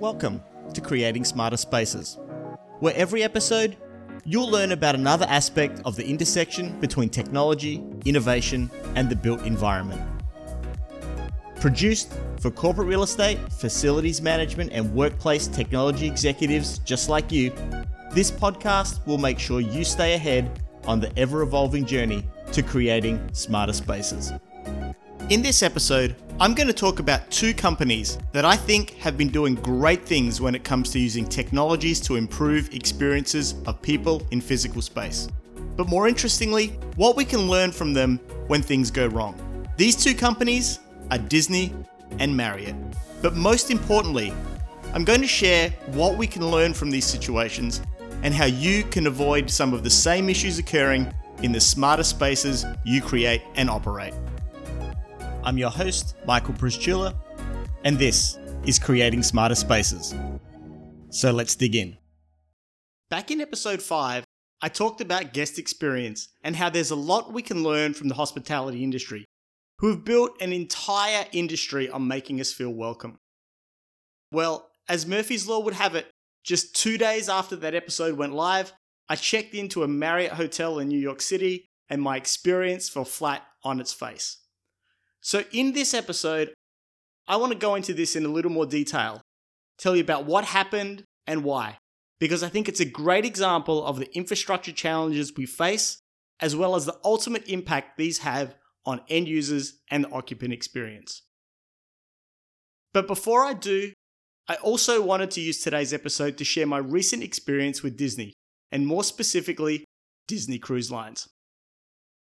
Welcome to Creating Smarter Spaces, where every episode you'll learn about another aspect of the intersection between technology, innovation, and the built environment. Produced for corporate real estate, facilities management, and workplace technology executives just like you, this podcast will make sure you stay ahead on the ever evolving journey to creating smarter spaces. In this episode, I'm going to talk about two companies that I think have been doing great things when it comes to using technologies to improve experiences of people in physical space. But more interestingly, what we can learn from them when things go wrong. These two companies are Disney and Marriott. But most importantly, I'm going to share what we can learn from these situations and how you can avoid some of the same issues occurring in the smarter spaces you create and operate. I'm your host, Michael Przytula, and this is Creating Smarter Spaces. So let's dig in. Back in episode 5, I talked about guest experience and how there's a lot we can learn from the hospitality industry, who have built an entire industry on making us feel welcome. Well, as Murphy's Law would have it, just two days after that episode went live, I checked into a Marriott hotel in New York City and my experience fell flat on its face. So, in this episode, I want to go into this in a little more detail, tell you about what happened and why, because I think it's a great example of the infrastructure challenges we face, as well as the ultimate impact these have on end users and the occupant experience. But before I do, I also wanted to use today's episode to share my recent experience with Disney, and more specifically, Disney Cruise Lines.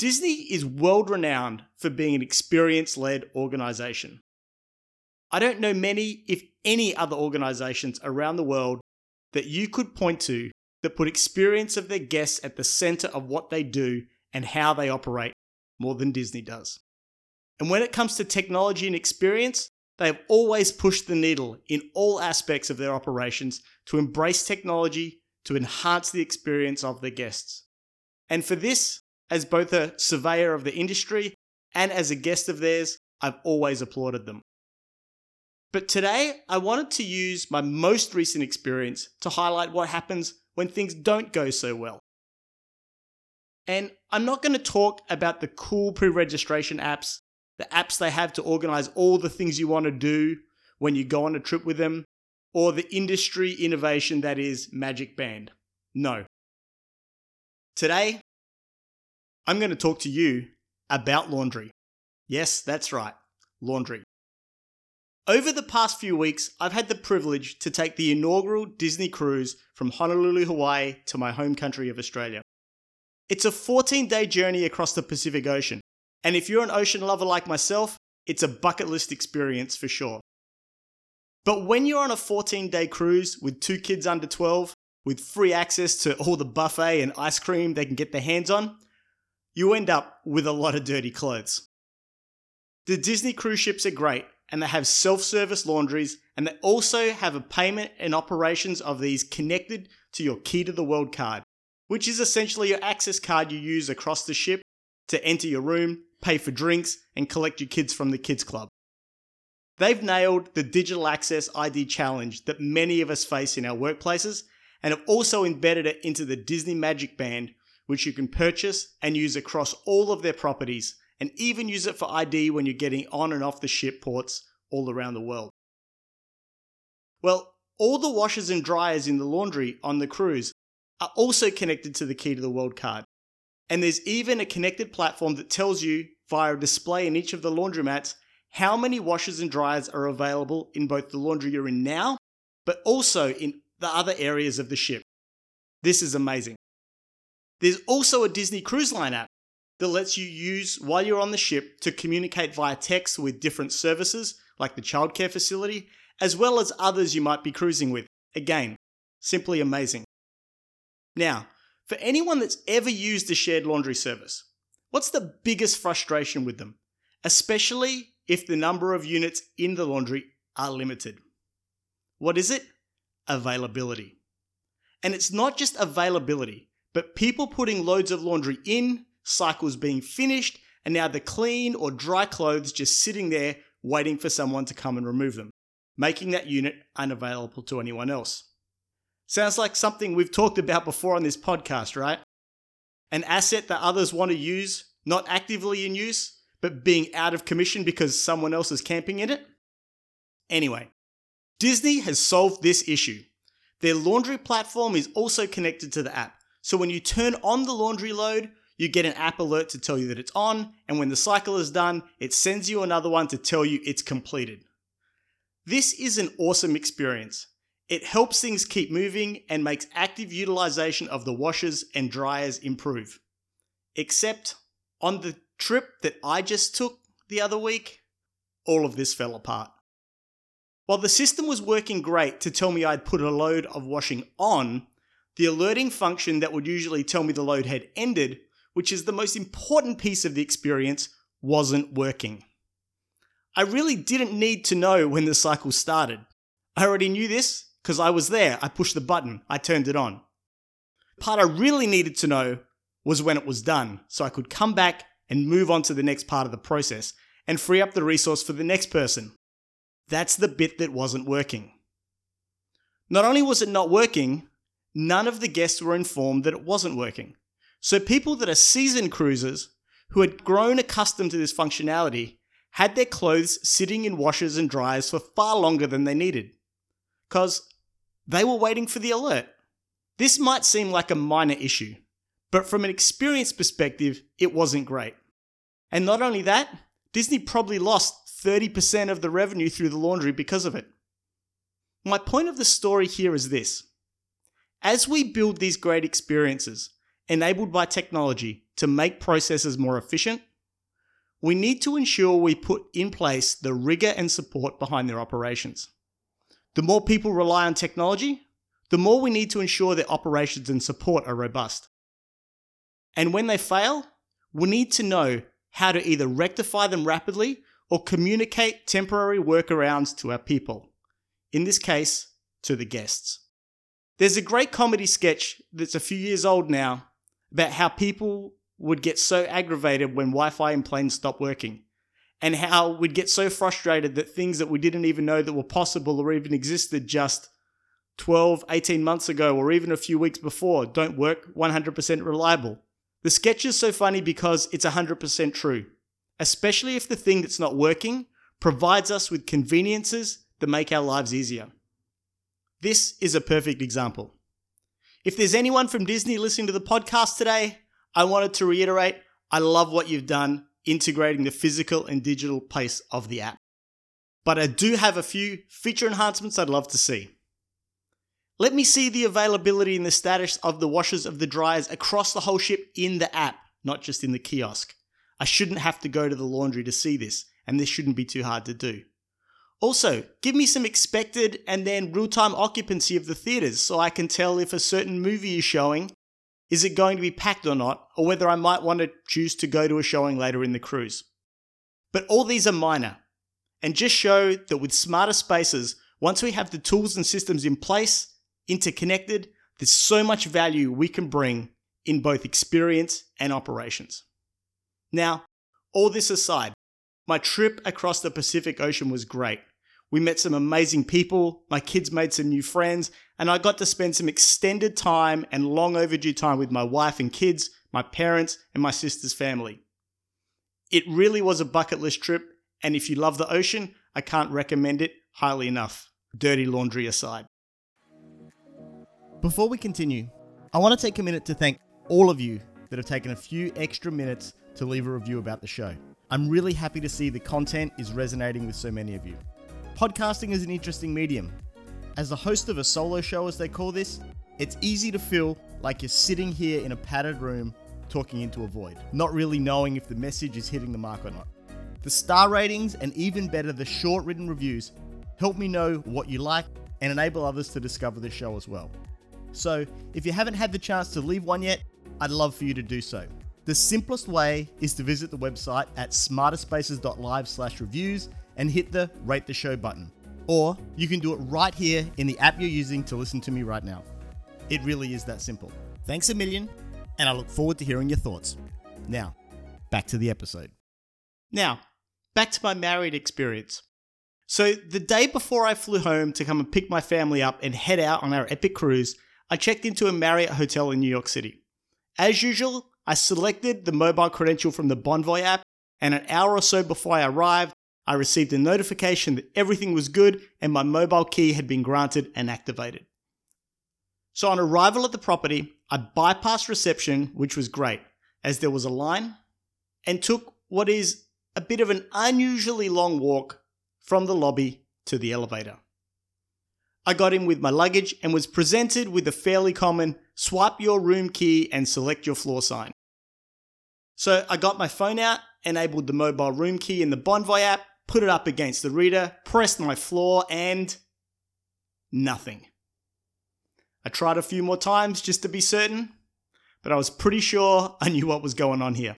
Disney is world renowned for being an experience led organization. I don't know many, if any, other organizations around the world that you could point to that put experience of their guests at the center of what they do and how they operate more than Disney does. And when it comes to technology and experience, they have always pushed the needle in all aspects of their operations to embrace technology to enhance the experience of their guests. And for this, as both a surveyor of the industry and as a guest of theirs, I've always applauded them. But today, I wanted to use my most recent experience to highlight what happens when things don't go so well. And I'm not going to talk about the cool pre registration apps, the apps they have to organize all the things you want to do when you go on a trip with them, or the industry innovation that is Magic Band. No. Today, I'm going to talk to you about laundry. Yes, that's right, laundry. Over the past few weeks, I've had the privilege to take the inaugural Disney cruise from Honolulu, Hawaii to my home country of Australia. It's a 14 day journey across the Pacific Ocean, and if you're an ocean lover like myself, it's a bucket list experience for sure. But when you're on a 14 day cruise with two kids under 12, with free access to all the buffet and ice cream they can get their hands on, you end up with a lot of dirty clothes. The Disney cruise ships are great and they have self service laundries and they also have a payment and operations of these connected to your Key to the World card, which is essentially your access card you use across the ship to enter your room, pay for drinks, and collect your kids from the kids club. They've nailed the digital access ID challenge that many of us face in our workplaces and have also embedded it into the Disney Magic Band, which you can purchase and use across all of their properties, and even use it for ID when you're getting on and off the ship ports all around the world. Well, all the washers and dryers in the laundry on the cruise are also connected to the Key to the World card. And there's even a connected platform that tells you via a display in each of the laundromats how many washers and dryers are available in both the laundry you're in now, but also in the other areas of the ship. This is amazing. There's also a Disney Cruise Line app that lets you use while you're on the ship to communicate via text with different services like the childcare facility, as well as others you might be cruising with. Again, simply amazing. Now, for anyone that's ever used a shared laundry service, what's the biggest frustration with them? Especially if the number of units in the laundry are limited. What is it? Availability. And it's not just availability, but people putting loads of laundry in, cycles being finished, and now the clean or dry clothes just sitting there waiting for someone to come and remove them. making that unit unavailable to anyone else. Sounds like something we've talked about before on this podcast, right? An asset that others want to use, not actively in use, but being out of commission because someone else is camping in it? Anyway, Disney has solved this issue. Their laundry platform is also connected to the app. So when you turn on the laundry load, you get an app alert to tell you that it's on, and when the cycle is done, it sends you another one to tell you it's completed. This is an awesome experience. It helps things keep moving and makes active utilization of the washers and dryers improve. Except on the trip that I just took the other week, all of this fell apart. While the system was working great to tell me I'd put a load of washing on, the alerting function that would usually tell me the load had ended, which is the most important piece of the experience, wasn't working. I really didn't need to know when the cycle started. I already knew this because I was there. I pushed the button, I turned it on. Part I really needed to know was when it was done, so I could come back and move on to the next part of the process and free up the resource for the next person. That's the bit that wasn't working. Not only was it not working, none of the guests were informed that it wasn't working. So people that are seasoned cruisers who had grown accustomed to this functionality had their clothes sitting in washers and dryers for far longer than they needed. Because they were waiting for the alert. This might seem like a minor issue, but from an experience perspective, it wasn't great. And not only that, Disney probably lost 30% of the revenue through the laundry because of it. My point of the story here is this as we build these great experiences enabled by technology to make processes more efficient, we need to ensure we put in place the rigor and support behind their operations. The more people rely on technology, the more we need to ensure their operations and support are robust. And when they fail, we need to know how to either rectify them rapidly or communicate temporary workarounds to our people. In this case, to the guests. There's a great comedy sketch that's a few years old now about how people would get so aggravated when Wi Fi in planes stopped working, and how we'd get so frustrated that things that we didn't even know that were possible or even existed just 12, 18 months ago, or even a few weeks before don't work 100% reliable. The sketch is so funny because it's 100% true, especially if the thing that's not working provides us with conveniences that make our lives easier. This is a perfect example. If there's anyone from Disney listening to the podcast today, I wanted to reiterate I love what you've done integrating the physical and digital pace of the app. But I do have a few feature enhancements I'd love to see. Let me see the availability and the status of the washers of the dryers across the whole ship in the app, not just in the kiosk. I shouldn't have to go to the laundry to see this, and this shouldn't be too hard to do. Also, give me some expected and then real time occupancy of the theatres so I can tell if a certain movie is showing, is it going to be packed or not, or whether I might want to choose to go to a showing later in the cruise. But all these are minor, and just show that with smarter spaces, once we have the tools and systems in place, interconnected, there's so much value we can bring in both experience and operations. Now, all this aside, my trip across the Pacific Ocean was great. We met some amazing people, my kids made some new friends, and I got to spend some extended time and long overdue time with my wife and kids, my parents, and my sister's family. It really was a bucket list trip, and if you love the ocean, I can't recommend it highly enough, dirty laundry aside. Before we continue, I want to take a minute to thank all of you that have taken a few extra minutes to leave a review about the show. I'm really happy to see the content is resonating with so many of you. Podcasting is an interesting medium. As the host of a solo show, as they call this, it's easy to feel like you're sitting here in a padded room talking into a void, not really knowing if the message is hitting the mark or not. The star ratings and even better, the short written reviews help me know what you like and enable others to discover the show as well. So, if you haven't had the chance to leave one yet, I'd love for you to do so. The simplest way is to visit the website at smarterspaces.live/reviews and hit the rate the show button. Or you can do it right here in the app you're using to listen to me right now. It really is that simple. Thanks a million, and I look forward to hearing your thoughts. Now, back to the episode. Now, back to my Marriott experience. So, the day before I flew home to come and pick my family up and head out on our epic cruise, I checked into a Marriott hotel in New York City. As usual, I selected the mobile credential from the Bonvoy app, and an hour or so before I arrived, I received a notification that everything was good and my mobile key had been granted and activated. So, on arrival at the property, I bypassed reception, which was great, as there was a line, and took what is a bit of an unusually long walk from the lobby to the elevator. I got in with my luggage and was presented with a fairly common swipe your room key and select your floor sign. So I got my phone out, enabled the mobile room key in the Bonvoy app, put it up against the reader, pressed my floor, and nothing. I tried a few more times just to be certain, but I was pretty sure I knew what was going on here.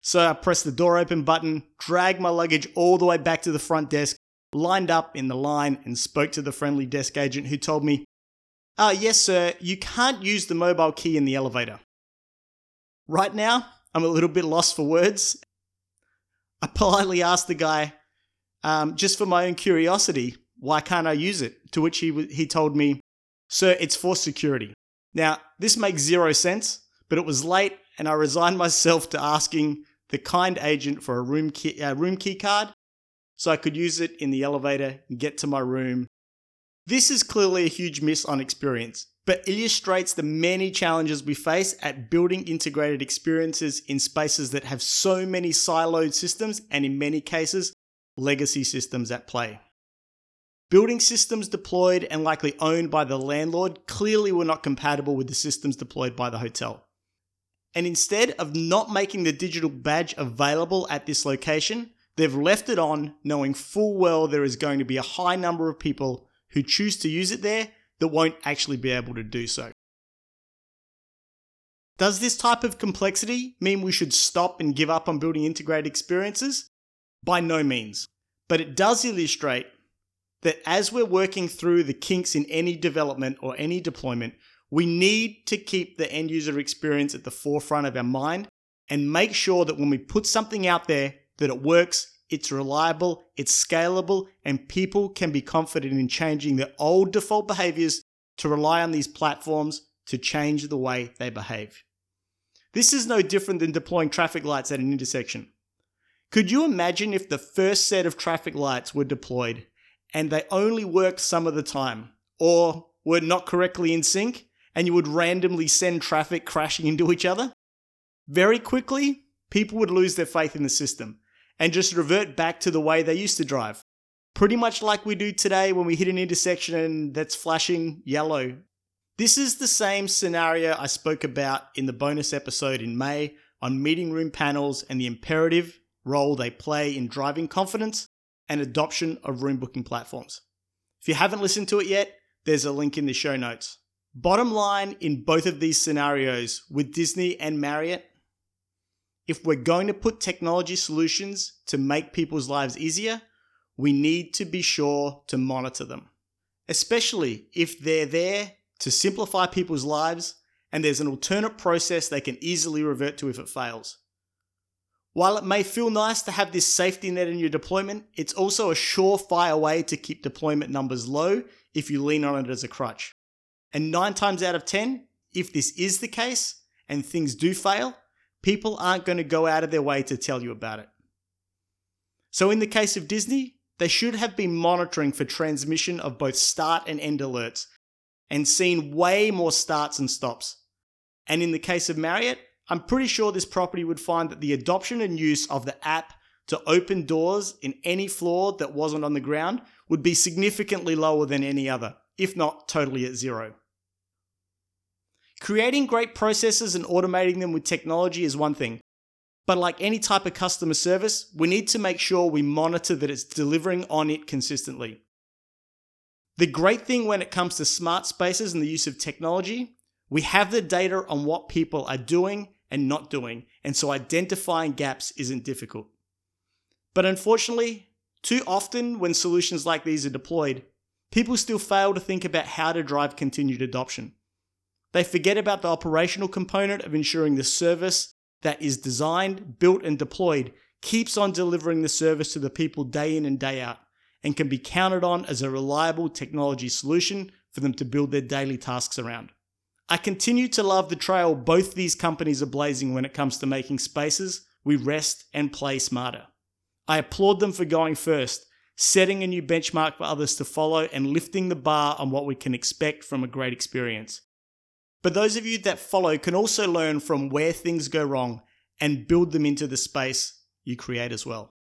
So I pressed the door open button, dragged my luggage all the way back to the front desk, lined up in the line, and spoke to the friendly desk agent who told me, uh, yes, sir, you can't use the mobile key in the elevator. Right now, I'm a little bit lost for words. I politely asked the guy, um, just for my own curiosity, why can't I use it? To which he, he told me, Sir, it's for security. Now, this makes zero sense, but it was late and I resigned myself to asking the kind agent for a room key, uh, room key card so I could use it in the elevator and get to my room. This is clearly a huge miss on experience, but illustrates the many challenges we face at building integrated experiences in spaces that have so many siloed systems and, in many cases, legacy systems at play. Building systems deployed and likely owned by the landlord clearly were not compatible with the systems deployed by the hotel. And instead of not making the digital badge available at this location, they've left it on knowing full well there is going to be a high number of people who choose to use it there that won't actually be able to do so. Does this type of complexity mean we should stop and give up on building integrated experiences? By no means. But it does illustrate that as we're working through the kinks in any development or any deployment, we need to keep the end user experience at the forefront of our mind and make sure that when we put something out there that it works, it's reliable, it's scalable, and people can be confident in changing their old default behaviors to rely on these platforms to change the way they behave. This is no different than deploying traffic lights at an intersection. Could you imagine if the first set of traffic lights were deployed and they only worked some of the time or were not correctly in sync and you would randomly send traffic crashing into each other? Very quickly, people would lose their faith in the system and just revert back to the way they used to drive. Pretty much like we do today when we hit an intersection and that's flashing yellow. This is the same scenario I spoke about in the bonus episode in May on meeting room panels and the imperative role they play in driving confidence and adoption of room booking platforms. If you haven't listened to it yet, there's a link in the show notes. Bottom line in both of these scenarios with Disney and Marriott, if we're going to put technology solutions to make people's lives easier, we need to be sure to monitor them, especially if they're there to simplify people's lives and there's an alternate process they can easily revert to if it fails. While it may feel nice to have this safety net in your deployment, it's also a surefire way to keep deployment numbers low if you lean on it as a crutch. And nine times out of 10, if this is the case and things do fail, people aren't going to go out of their way to tell you about it. So, in the case of Disney, they should have been monitoring for transmission of both start and end alerts and seen way more starts and stops. And in the case of Marriott, I'm pretty sure this property would find that the adoption and use of the app to open doors in any floor that wasn't on the ground would be significantly lower than any other, if not totally at zero. Creating great processes and automating them with technology is one thing, but like any type of customer service, we need to make sure we monitor that it's delivering on it consistently. The great thing when it comes to smart spaces and the use of technology, we have the data on what people are doing and not doing, and so identifying gaps isn't difficult. But unfortunately, too often when solutions like these are deployed, people still fail to think about how to drive continued adoption. They forget about the operational component of ensuring the service that is designed, built, and deployed keeps on delivering the service to the people day in and day out, and can be counted on as a reliable technology solution for them to build their daily tasks around. I continue to love the trail both these companies are blazing when it comes to making spaces we rest and play smarter. I applaud them for going first, setting a new benchmark for others to follow, and lifting the bar on what we can expect from a great experience. But those of you that follow can also learn from where things go wrong and build them into the space you create as well.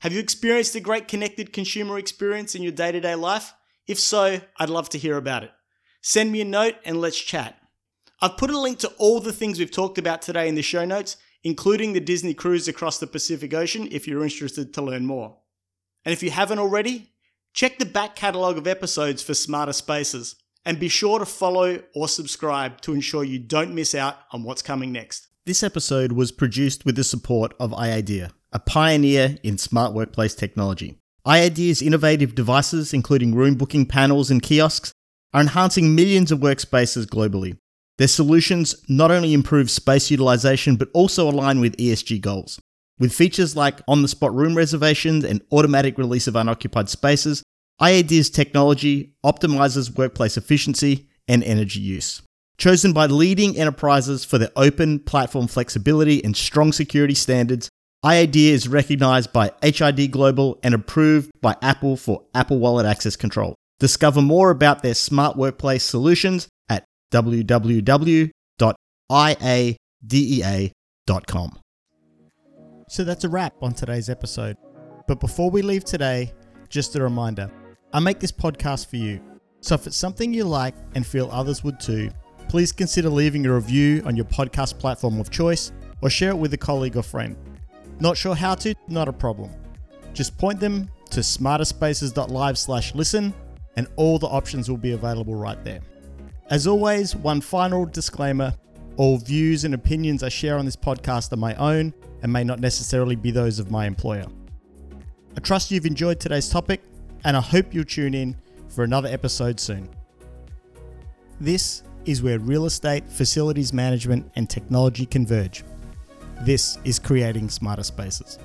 Have you experienced a great connected consumer experience in your day to day life? If so, I'd love to hear about it. Send me a note and let's chat. I've put a link to all the things we've talked about today in the show notes, including the Disney cruise across the Pacific Ocean if you're interested to learn more. And if you haven't already, check the back catalogue of episodes for Smarter Spaces and be sure to follow or subscribe to ensure you don't miss out on what's coming next. This episode was produced with the support of iAdea, a pioneer in smart workplace technology. iAdea's innovative devices, including room booking panels and kiosks, are enhancing millions of workspaces globally. Their solutions not only improve space utilization but also align with ESG goals. With features like on the spot room reservations and automatic release of unoccupied spaces, iAdea's technology optimizes workplace efficiency and energy use. Chosen by leading enterprises for their open platform flexibility and strong security standards, IAD is recognized by HID Global and approved by Apple for Apple Wallet access control. Discover more about their smart workplace solutions at www.iadea.com. So that's a wrap on today's episode. But before we leave today, just a reminder I make this podcast for you. So if it's something you like and feel others would too, please consider leaving a review on your podcast platform of choice or share it with a colleague or friend. Not sure how to? Not a problem. Just point them to smarterspaces.live slash listen and all the options will be available right there. As always, one final disclaimer all views and opinions I share on this podcast are my own and may not necessarily be those of my employer. I trust you've enjoyed today's topic and I hope you'll tune in for another episode soon. This is where real estate, facilities management, and technology converge. This is creating smarter spaces.